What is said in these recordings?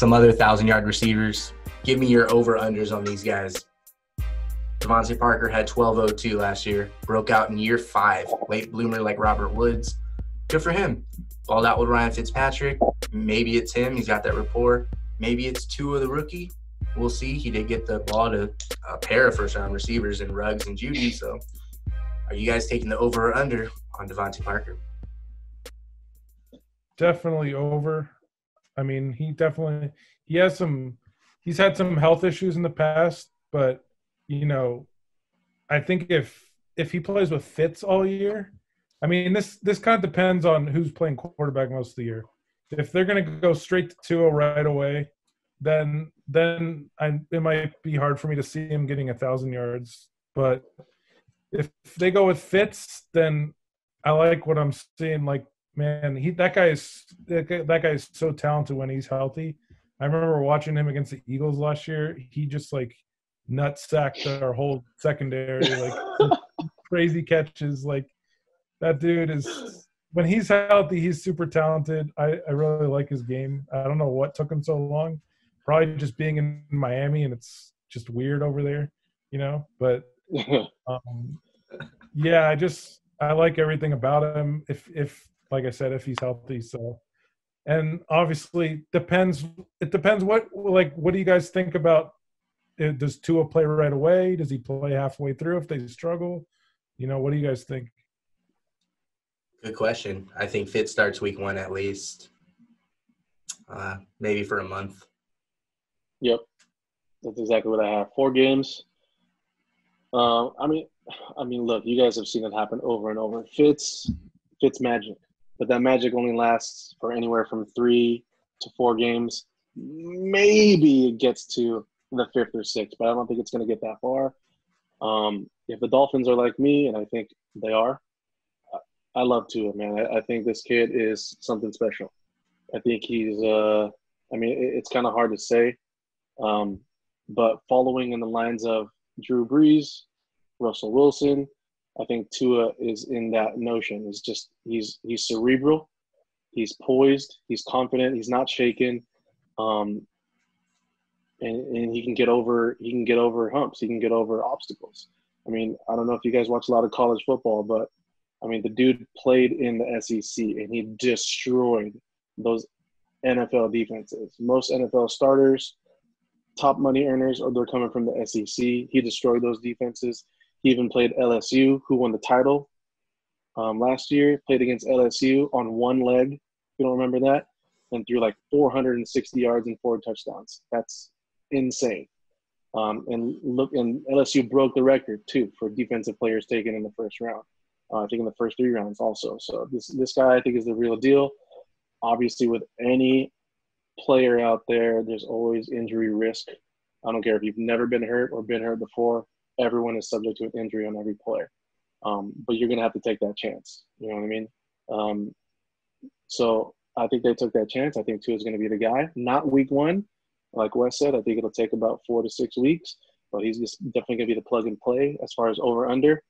some other thousand yard receivers. Give me your over unders on these guys. DeVante Parker had 1202 last year, broke out in year five, late bloomer like Robert Woods. Good for him. Balled out with Ryan Fitzpatrick. Maybe it's him. He's got that rapport. Maybe it's two of the rookie. We'll see. He did get the ball to a pair of first round receivers in Ruggs and Jeudy. So are you guys taking the over or under on DeVante Parker? Definitely over. I mean, he definitely he has some he's had some health issues in the past, but you know, I think if if he plays with Fitz all year, I mean this this kind of depends on who's playing quarterback most of the year. If they're going to go straight to Tua right away, then then I, it might be hard for me to see him getting a thousand yards. But if they go with Fitz, then I like what I'm seeing. Like man, he that guy is that guy, that guy is so talented when he's healthy. I remember watching him against the Eagles last year. He just like nut sacked our whole secondary, like crazy catches. Like that dude is when he's healthy, he's super talented. I, I really like his game. I don't know what took him so long. Probably just being in Miami and it's just weird over there, you know. But um, yeah, I just I like everything about him. If if like I said, if he's healthy, so and obviously depends. It depends what like what do you guys think about? uh, Does Tua play right away? Does he play halfway through if they struggle? You know, what do you guys think? Good question. I think Fitz starts week one at least, uh, maybe for a month. Yep, that's exactly what I have. Four games. Uh, I mean, I mean, look, you guys have seen it happen over and over. Fitz, Fitz magic, but that magic only lasts for anywhere from three to four games. Maybe it gets to the fifth or sixth, but I don't think it's going to get that far. Um, if the Dolphins are like me, and I think they are, I love Tua, man. I, I think this kid is something special. I think he's. Uh, I mean, it, it's kind of hard to say, um, but following in the lines of Drew Brees, Russell Wilson, I think Tua is in that notion. He's just he's he's cerebral, he's poised, he's confident, he's not shaken, um, and, and he can get over he can get over humps, he can get over obstacles. I mean, I don't know if you guys watch a lot of college football, but I mean, the dude played in the SEC and he destroyed those NFL defenses. Most NFL starters, top money earners, or they're coming from the SEC. He destroyed those defenses. He even played LSU, who won the title um, last year. Played against LSU on one leg. If you don't remember that? And threw like 460 yards and four touchdowns. That's insane. Um, and look, and LSU broke the record too for defensive players taken in the first round. Uh, I think in the first three rounds also. So this this guy I think is the real deal. Obviously, with any player out there, there's always injury risk. I don't care if you've never been hurt or been hurt before. Everyone is subject to an injury on every player. Um, but you're gonna have to take that chance. You know what I mean? Um, so I think they took that chance. I think Tua is going to be the guy. Not week one, like Wes said. I think it'll take about four to six weeks, but he's just definitely going to be the plug and play as far as over under.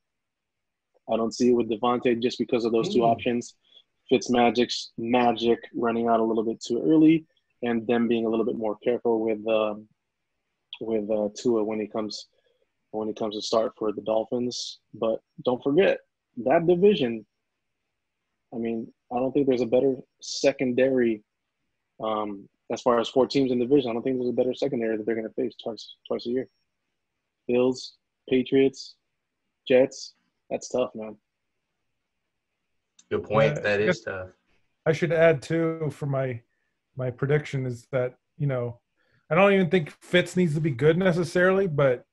I don't see it with DeVante just because of those two Mm. options. Fitzmagic's magic running out a little bit too early, and them being a little bit more careful with um, with uh, Tua when he comes when it comes to start for the Dolphins. But don't forget that division. I mean, I don't think there's a better secondary um, as far as four teams in the division. I don't think there's a better secondary that they're going to face twice twice a year. Bills, Patriots, Jets. That's tough, man. Good point. Yeah, that I is guess- tough. I should add too for my my prediction is that you know I don't even think Fitz needs to be good necessarily, but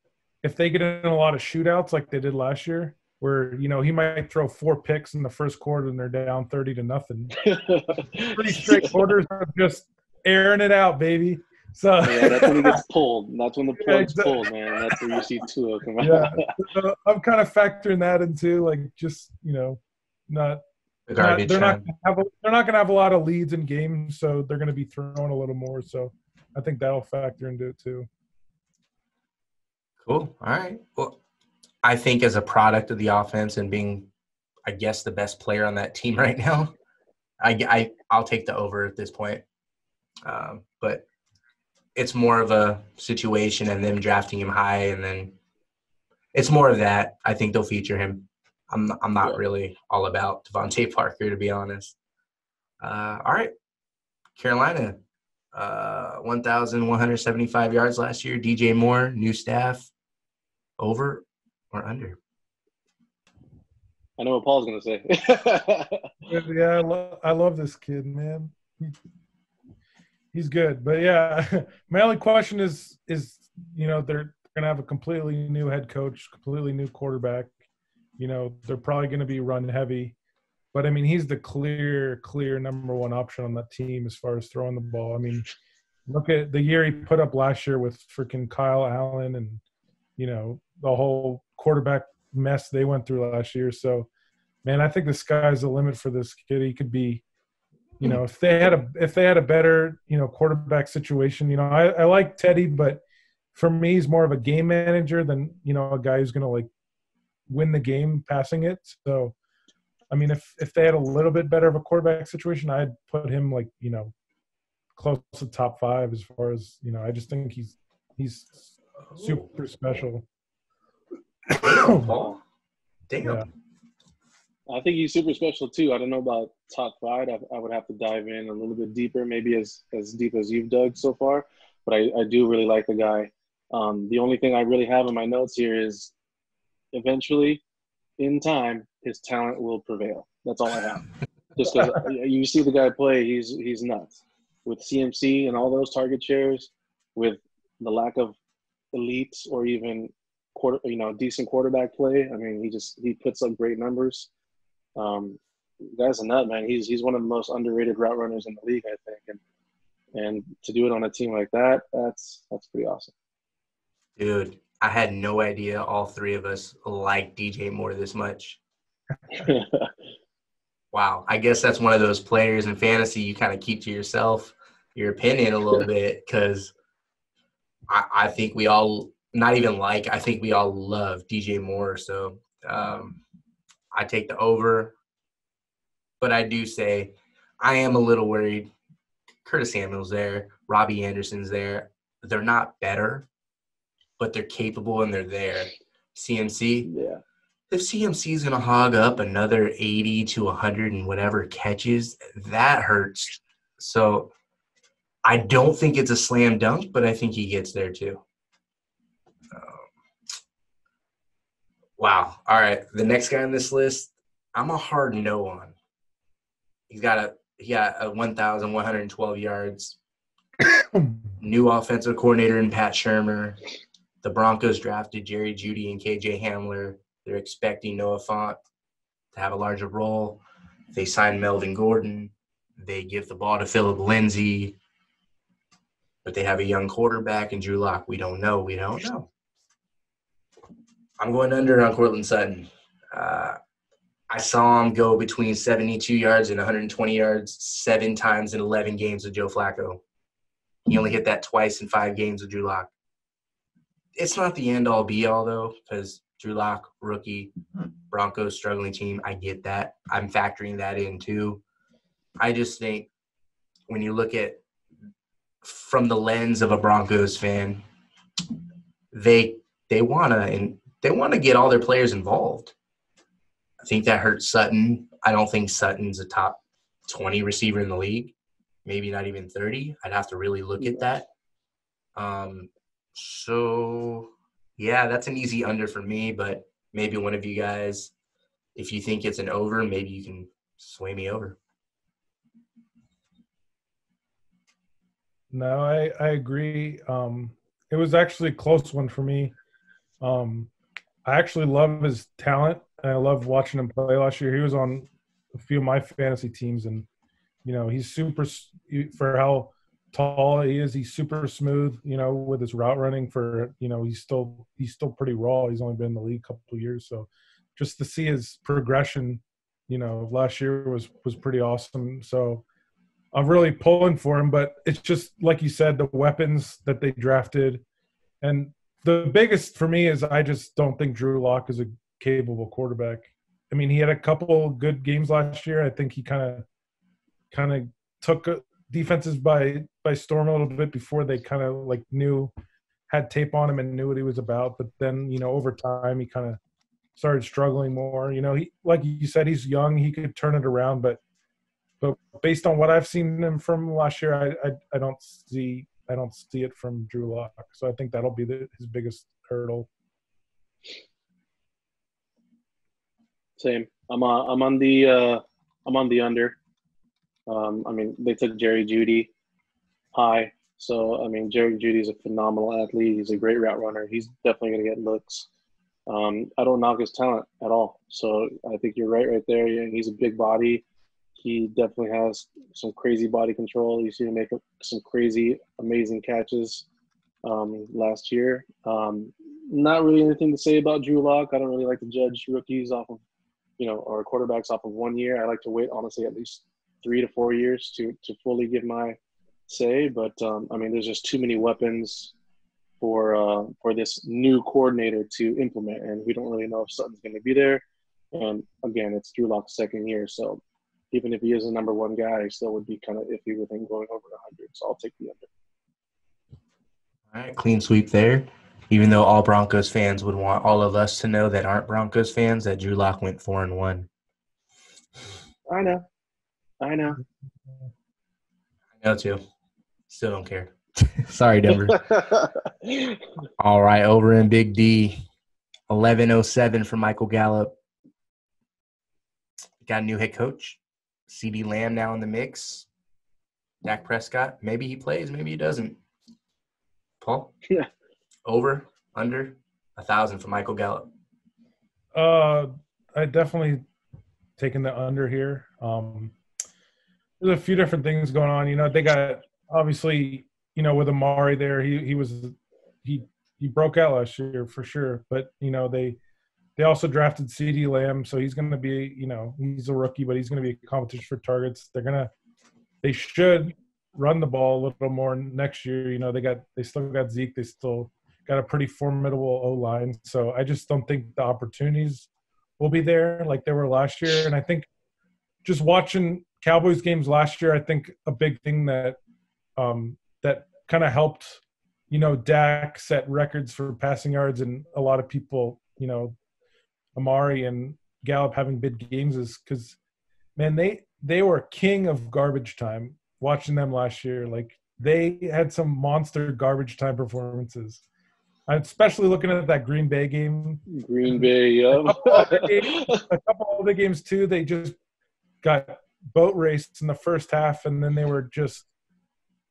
if they get in a lot of shootouts like they did last year, where you know he might throw four picks in the first quarter and they're down thirty to nothing, three straight quarters of just airing it out, baby. So Yeah, that's when he gets pulled. That's when the Yeah, plug's exactly. pulled, man. That's where you see Tua come out. yeah, so I'm kind of factoring that into like just you know not not- they're not gonna have a, they're not going to have a lot of leads in games, so they're going to be throwing a little more. So I think that'll factor into it too. Cool. All right. Well, I think as a product of the offense and being, I guess, the best player on that team right now, I, I I'll take the over at this point. Um, but it's more of a situation and them drafting him high, and then it's more of that. I think they'll feature him. I'm I'm not Yeah. really all about DeVante Parker to be honest. Uh, all right, Carolina, uh, 1,175 yards last year. DJ Moore, new staff, over or under? I know what Paul's gonna say. Yeah, I, lo- I love this kid, man. He's good, but yeah, my only question is is you know they're gonna have a completely new head coach, completely new quarterback. You know they're probably gonna be run heavy, but I mean he's the clear, clear number one option on that team as far as throwing the ball. I mean, look at the year he put up last year with freaking Kyle Allen and you know the whole quarterback mess they went through last year. So man, I think the sky's the limit for this kid. He could be, you know, if they had a if they had a better, you know, quarterback situation. You know, I, I like Teddy, but for me, he's more of a game manager than you know a guy who's gonna like win the game passing it. So, I mean, if if they had a little bit better of a quarterback situation, I'd put him like you know close to top five as far as you know. I just think he's he's super special. Paul? Damn. Yeah. I think he's super special too. I don't know about top five. I, I would have to dive in a little bit deeper, maybe as as deep as you've dug so far. But I, I do really like the guy. Um, the only thing I really have in my notes here is, eventually, in time, his talent will prevail. That's all I have. Just because you see the guy play, he's he's nuts. With CMC and all those target shares, with the lack of elites or even quarter, you know, decent quarterback play. I mean, he just he puts up great numbers. Um, guy's a nut, man. He's he's one of the most underrated route runners in the league, I think, and and to do it on a team like that, that's that's pretty awesome. Dude, I had no idea all three of us like DJ Moore this much. Wow. I guess that's one of those players in fantasy you kind of keep to yourself, your opinion a little bit, because I, I think we all, not even like, I think we all love DJ Moore. So um, I take the over. But I do say I am a little worried. Curtis Samuel's there, Robbie Anderson's there. They're not better, but they're capable and they're there. CMC, yeah, if CMC is going to hog up another 80 to 100 and whatever catches, that hurts. So I don't think it's a slam dunk, but I think he gets there too. Wow. All right. The next guy on this list, I'm a hard no on. He's got a he got a 1,112 yards. New offensive coordinator in Pat Shurmur. The Broncos drafted Jerry Jeudy and KJ Hamler. They're expecting Noah Fant to have a larger role. They signed Melvin Gordon. They give the ball to Phillip Lindsay. But they have a young quarterback in Drew Lock. We don't know. We don't know. I'm going under on Courtland Sutton. Uh, I saw him go between 72 yards and 120 yards seven times in 11 games with Joe Flacco. He only hit that twice in five games with Drew Lock. It's not the end all be all, though, because Drew Lock, rookie, Broncos struggling team. I get that. I'm factoring that in too. I just think when you look at from the lens of a Broncos fan, they they wanna and they want to get all their players involved. I think that hurts Sutton. I don't think Sutton's a top 20 receiver in the league, maybe not even 30. I'd have to really look at that. Um, so yeah, that's an easy under for me, but maybe one of you guys, if you think it's an over, maybe you can sway me over. No, I I agree. Um, it was actually a close one for me. Um, I actually love his talent, and I love watching him play last year. He was on a few of my fantasy teams, and you know he's super for how tall he is. He's super smooth. You know, with his route running. For you know, he's still he's still pretty raw. He's only been in the league a couple of years, so just to see his progression, you know, last year was was pretty awesome. So. I'm really pulling for him, but it's just like you said, the weapons that they drafted, and the biggest for me is I just don't think Drew Lock is a capable quarterback. I mean, he had a couple good games last year. I think he kind of kind of took uh, defenses by by storm a little bit before they kind of like knew had tape on him and knew what he was about. But then you know over time he kind of started struggling more. You know he like you said he's young, he could turn it around, but but based on what I've seen him from last year, I I, I don't see I don't see it from Drew Lock. So I think that'll be the, his biggest hurdle. Same. I'm on. I'm on the. Uh, I'm on the under. Um, I mean, they took Jerry Jeudy high, so I mean, Jerry Jeudy is a phenomenal athlete. He's a great route runner. He's definitely going to get looks. Um, I don't knock his talent at all. So I think you're right, right there. He's a big body. He definitely has some crazy body control. You see him make some crazy, amazing catches um, last year. Um, not really anything to say about Drew Lock. I don't really like to judge rookies off of, you know, or quarterbacks off of one year. I like to wait, honestly, at least three to four years to to fully give my say. But um, I mean, there's just too many weapons for uh, for this new coordinator to implement, and we don't really know if Sutton's going to be there. And again, it's Drew Lock's second year, so even if he is a number one guy, I still would be kind of iffy with him going over 100. So I'll take the under. All right, clean sweep there. Even though all Broncos fans would want all of us to know that aren't Broncos fans that Drew Lock went four and one. I know, I know, I know too. Still don't care. Sorry, Denver. all right, over in Big D, eleven oh seven for Michael Gallup. Got a new head coach. CeeDee Lamb now in the mix. Dak Prescott. Maybe he plays, maybe he doesn't. Paul? Yeah. Over, under, a thousand for Michael Gallup. Uh, I definitely taken the under here. Um, there's a few different things going on. You know, they got obviously, you know, with Amari there, he he was he he broke out last year for sure. But you know, they they also drafted CeeDee Lamb, so he's going to be, you know, he's a rookie, but he's going to be a competition for targets. They're gonna, they should run the ball a little more next year. You know, they got they still got Zeke. They still got a pretty formidable O line. So I just don't think the opportunities will be there like they were last year. And I think just watching Cowboys games last year, I think a big thing that um, that kind of helped, you know, Dak set records for passing yards, and a lot of people, you know, Amari and Gallup having big games is because, man, they they were king of garbage time watching them last year. Like they had some monster garbage time performances. I'm Especially looking at that Green Bay game. Green Bay, yeah. A couple, games, a couple other games too. They just got boat raced in the first half, and then they were just.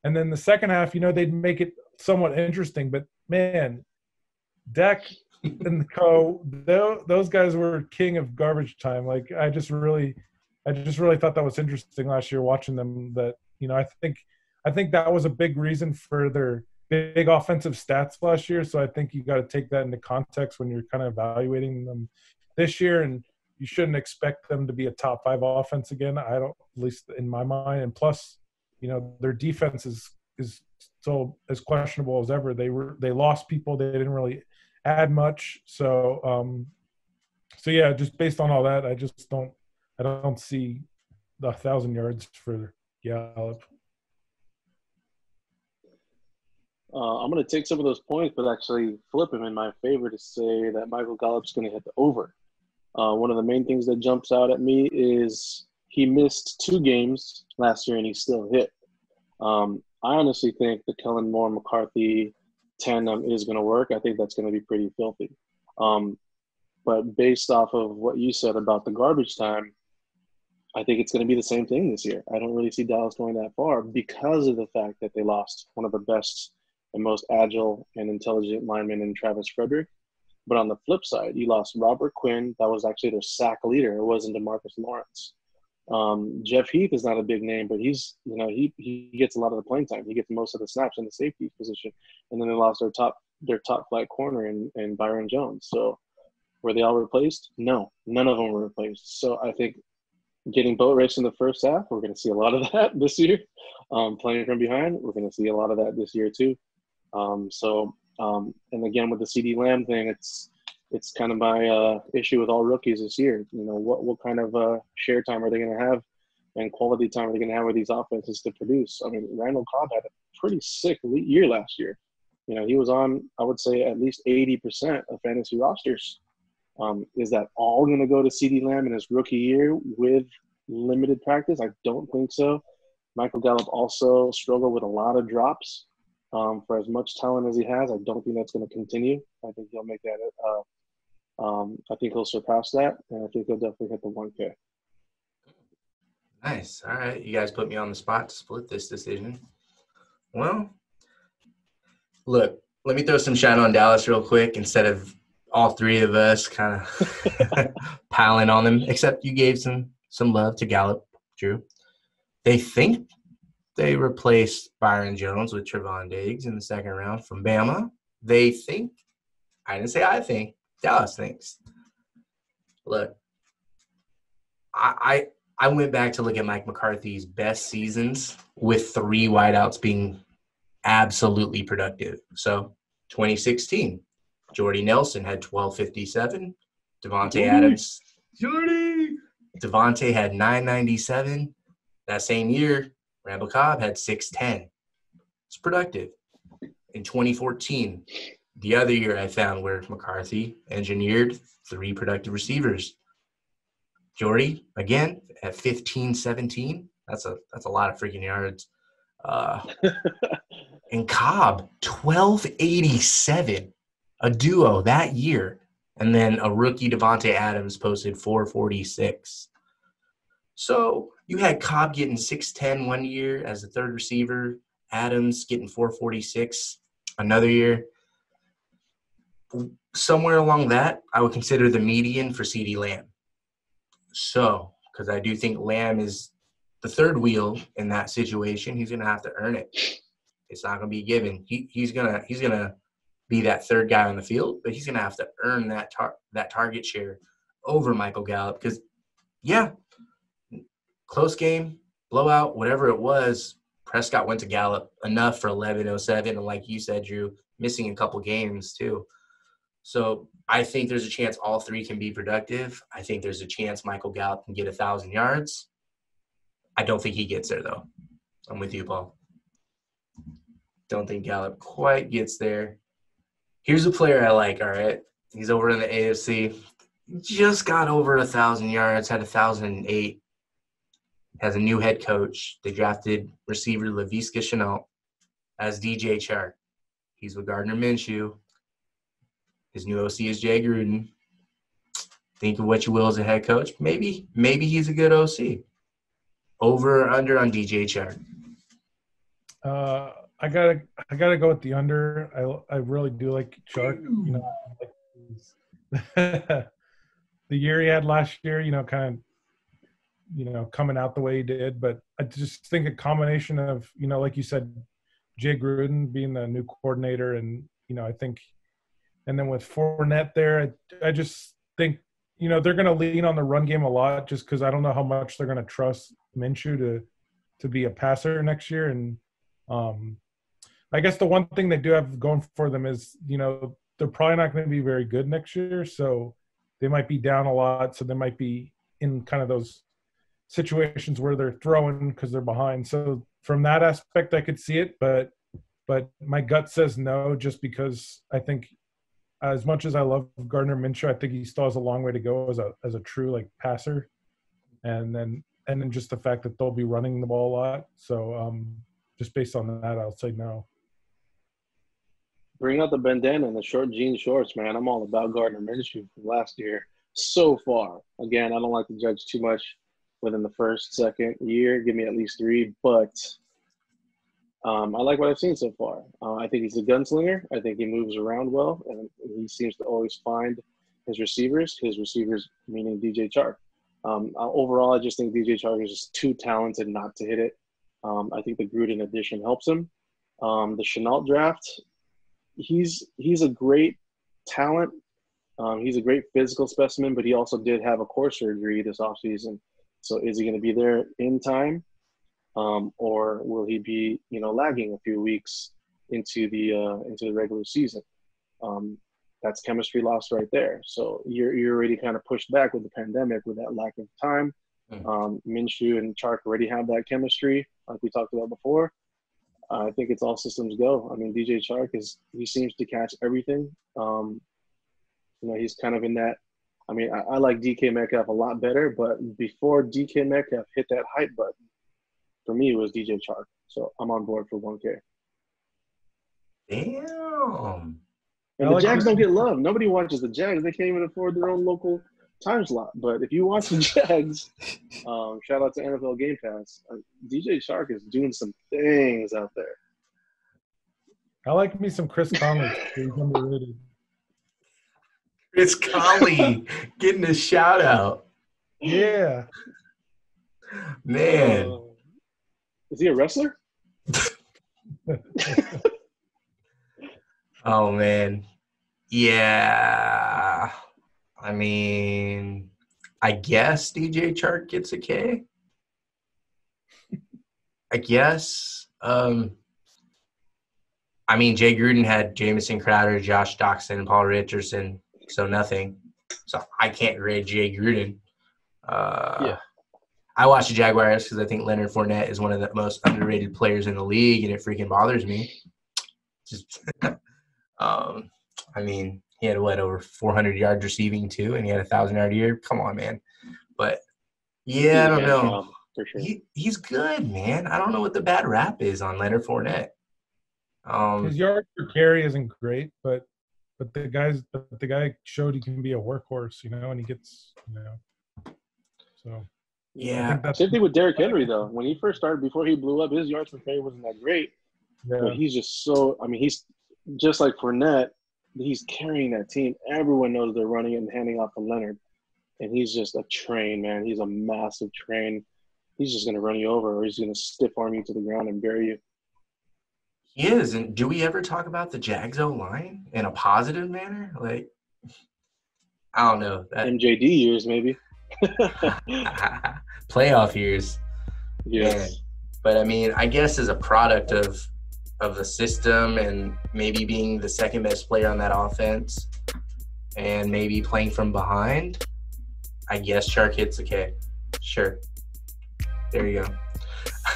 And then the second half, you know, they'd make it somewhat interesting. But man, Dak and Co. Those guys were king of garbage time. Like I just really, I just really thought that was interesting last year watching them. That you know, I think I think that was a big reason for their big offensive stats last year. So I think you got to take that into context when you're kind of evaluating them this year. And you shouldn't expect them to be a top five offense again. I don't, at least in my mind. And plus, you know, their defense is is still as questionable as ever. They were they lost people. They didn't really add much. So um, so yeah, just based on all that, I just don't I don't see the thousand yards for Gallup. Uh, I'm going to take some of those points, but actually flip them in my favor to say that Michael Gallup's going to hit the over. Uh, one of the main things that jumps out at me is he missed two games last year and he still hit. Um, I honestly think the Kellen Moore McCarthy tandem is going to work. I think that's going to be pretty filthy. Um, but based off of what you said about the garbage time, I think it's going to be the same thing this year. I don't really see Dallas going that far because of the fact that they lost one of the best and most agile and intelligent linemen in Travis Frederick. But on the flip side, you lost Robert Quinn. That was actually their sack leader. It wasn't Demarcus Lawrence. Um, Jeff Heath is not a big name, but he's you know he he gets a lot of the playing time. He gets most of the snaps in the safety position, and then they lost their top their top flight corner in, in Byron Jones. So were they all replaced? No, none of them were replaced. So I think getting boat race in the first half, we're going to see a lot of that this year. Um, playing from behind, we're going to see a lot of that this year too. Um, so um, and again with the CeeDee Lamb thing, it's it's kind of my uh, issue with all rookies this year. You know, what what kind of uh, share time are they going to have and quality time are they going to have with these offenses to produce? I mean, Randall Cobb had a pretty sick year last year. You know, he was on, I would say, at least 80% of fantasy rosters. Um, is that all going to go to CeeDee Lamb in his rookie year with limited practice? I don't think so. Michael Gallup also struggled with a lot of drops. Um, for as much talent as he has, I don't think that's going to continue. I think he'll make that. Uh, um, I think he'll surpass that, and I think he'll definitely hit the 1K. Nice. All right, you guys put me on the spot to split this decision. Well, look, let me throw some shine on Dallas real quick instead of all three of us kind of piling on them. Except you gave some some love to Gallup, Drew. They think they replaced Byron Jones with Trevon Diggs in the second round from Bama. They think, I didn't say I think, Dallas thinks. Look, I, I, I went back to look at Mike McCarthy's best seasons with three wideouts being absolutely productive. So 2016, Jordy Nelson had 1257. Davante Adams. Jordy. Davante had 997. That same year, Randall Cobb had 6'10. It's productive. In 2014, the other year I found where McCarthy engineered three productive receivers. Jordy, again, at 15, 17. That's a that's a lot of freaking yards. Uh, and Cobb, 1287, a duo that year. And then a rookie Davante Adams posted 446. So you had Cobb getting 6'10 one year as a third receiver, Adams getting 446 another year. Somewhere along that, I would consider the median for CeeDee Lamb. So, because I do think Lamb is the third wheel in that situation, he's going to have to earn it. It's not going to be given. He, he's gonna he's gonna be that third guy on the field, but he's going to have to earn that tar- that target share over Michael Gallup because, yeah, close game, blowout, whatever it was, Prescott went to Gallup enough for 11:07, and like you said, Drew, missing a couple games too. So I think there's a chance all three can be productive. I think there's a chance Michael Gallup can get a thousand yards. I don't think he gets there though. I'm with you, Paul. Don't think Gallup quite gets there. Here's a player I like. All right, he's over in the AFC. Just got over a thousand yards. Had a thousand and eight has a new head coach. They drafted receiver Laviska Shenault as DJ Chark. He's with Gardner Minshew. His new OC is Jay Gruden. Think of what you will as a head coach. Maybe, maybe he's a good OC. Over or under on DJ Chark? Uh, I gotta, I gotta go with the under. I, I really do like Chark. You know, like the year he had last year, you know, kind of you know, coming out the way he did. But I just think a combination of, you know, like you said, Jay Gruden being the new coordinator, and you know, I think, and then with Fournette there, I, I just think, you know, they're going to lean on the run game a lot, just because I don't know how much they're going to trust Minshew to to be a passer next year. And um, I guess the one thing they do have going for them is, you know, they're probably not going to be very good next year, so they might be down a lot, so they might be in kind of those situations where they're throwing because they're behind. So from that aspect, I could see it, but but my gut says no, just because I think as much as I love Gardner Minshew, I think he still has a long way to go as a as a true like passer, and then and then just the fact that they'll be running the ball a lot. So um, just based on that, I'll say no. Bring out the bandana and the short jean shorts, man. I'm all about Gardner Minshew from last year so far. Again, I don't like to judge too much within the first, second year. Give me at least three, but um, I like what I've seen so far. Uh, I think he's a gunslinger. I think he moves around well, and he seems to always find his receivers. His receivers, meaning DJ Chark. Um, uh, overall, I just think DJ Chark is just too talented not to hit it. Um, I think the Gruden addition helps him. Um, the Shenault draft, he's he's a great talent. Um, he's a great physical specimen, but he also did have a core surgery this offseason. So is he going to be there in time, um, or will he be, you know, lagging a few weeks into the uh, into the regular season? Um, that's chemistry lost right there. So you're you're already kind of pushed back with the pandemic with that lack of time. Mm. Um, Minshew and Chark already have that chemistry, like we talked about before. I think it's all systems go. I mean, DJ Chark is he seems to catch everything. Um, you know, he's kind of in that. I mean, I, I like DK Metcalf a lot better, but before DK Metcalf hit that hype button, for me it was DJ Chark. So I'm on board for 1K. Damn. And the Jags don't get love. Nobody watches the Jags. They can't even afford their own local time slot. But if you watch the Jags, um, shout out to NFL Game Pass. Uh, DJ Chark is doing some things out there. I like me some Chris Conley. He's underrated. Chris Conley getting a shout out. Yeah. Man. Uh, is he a wrestler? Oh man. Yeah. I mean, I guess DJ Chark gets a K. I guess. Um I mean Jay Gruden had Jamison Crowder, Josh Doctson, Paul Richardson, so nothing. So I can't grade Jay Gruden. Uh Yeah. I watch the Jaguars because I think Leonard Fournette is one of the most underrated players in the league, and it freaking bothers me. Just Um, I mean, he had what over 400 yards receiving too, and he had a thousand yard year. Come on, man. But yeah, I don't know. for sure. He he's good, man. I don't know what the bad rap is on Leonard Fournette. Um, His yard per carry isn't great, but but the guys but the guy showed he can be a workhorse, you know, and he gets you know. So I yeah, Same thing with Derrick Henry though. When he first started, before he blew up, his yards per carry wasn't that great. yeah. But he's just so. I mean, he's just like Fournette. He's carrying that team. Everyone knows they're running and handing off to Leonard, and he's just a train, man. He's a massive train. He's just gonna run you over, or he's gonna stiff arm you to the ground and bury you. he is. And do we ever talk about the Jags O line in a positive manner? Like, I don't know. That MJD years, maybe. playoff years. yes. but I mean, I guess as a product of of the system and maybe being the second best player on that offense and maybe playing from behind, I guess Chark hits a K. Sure. There you go.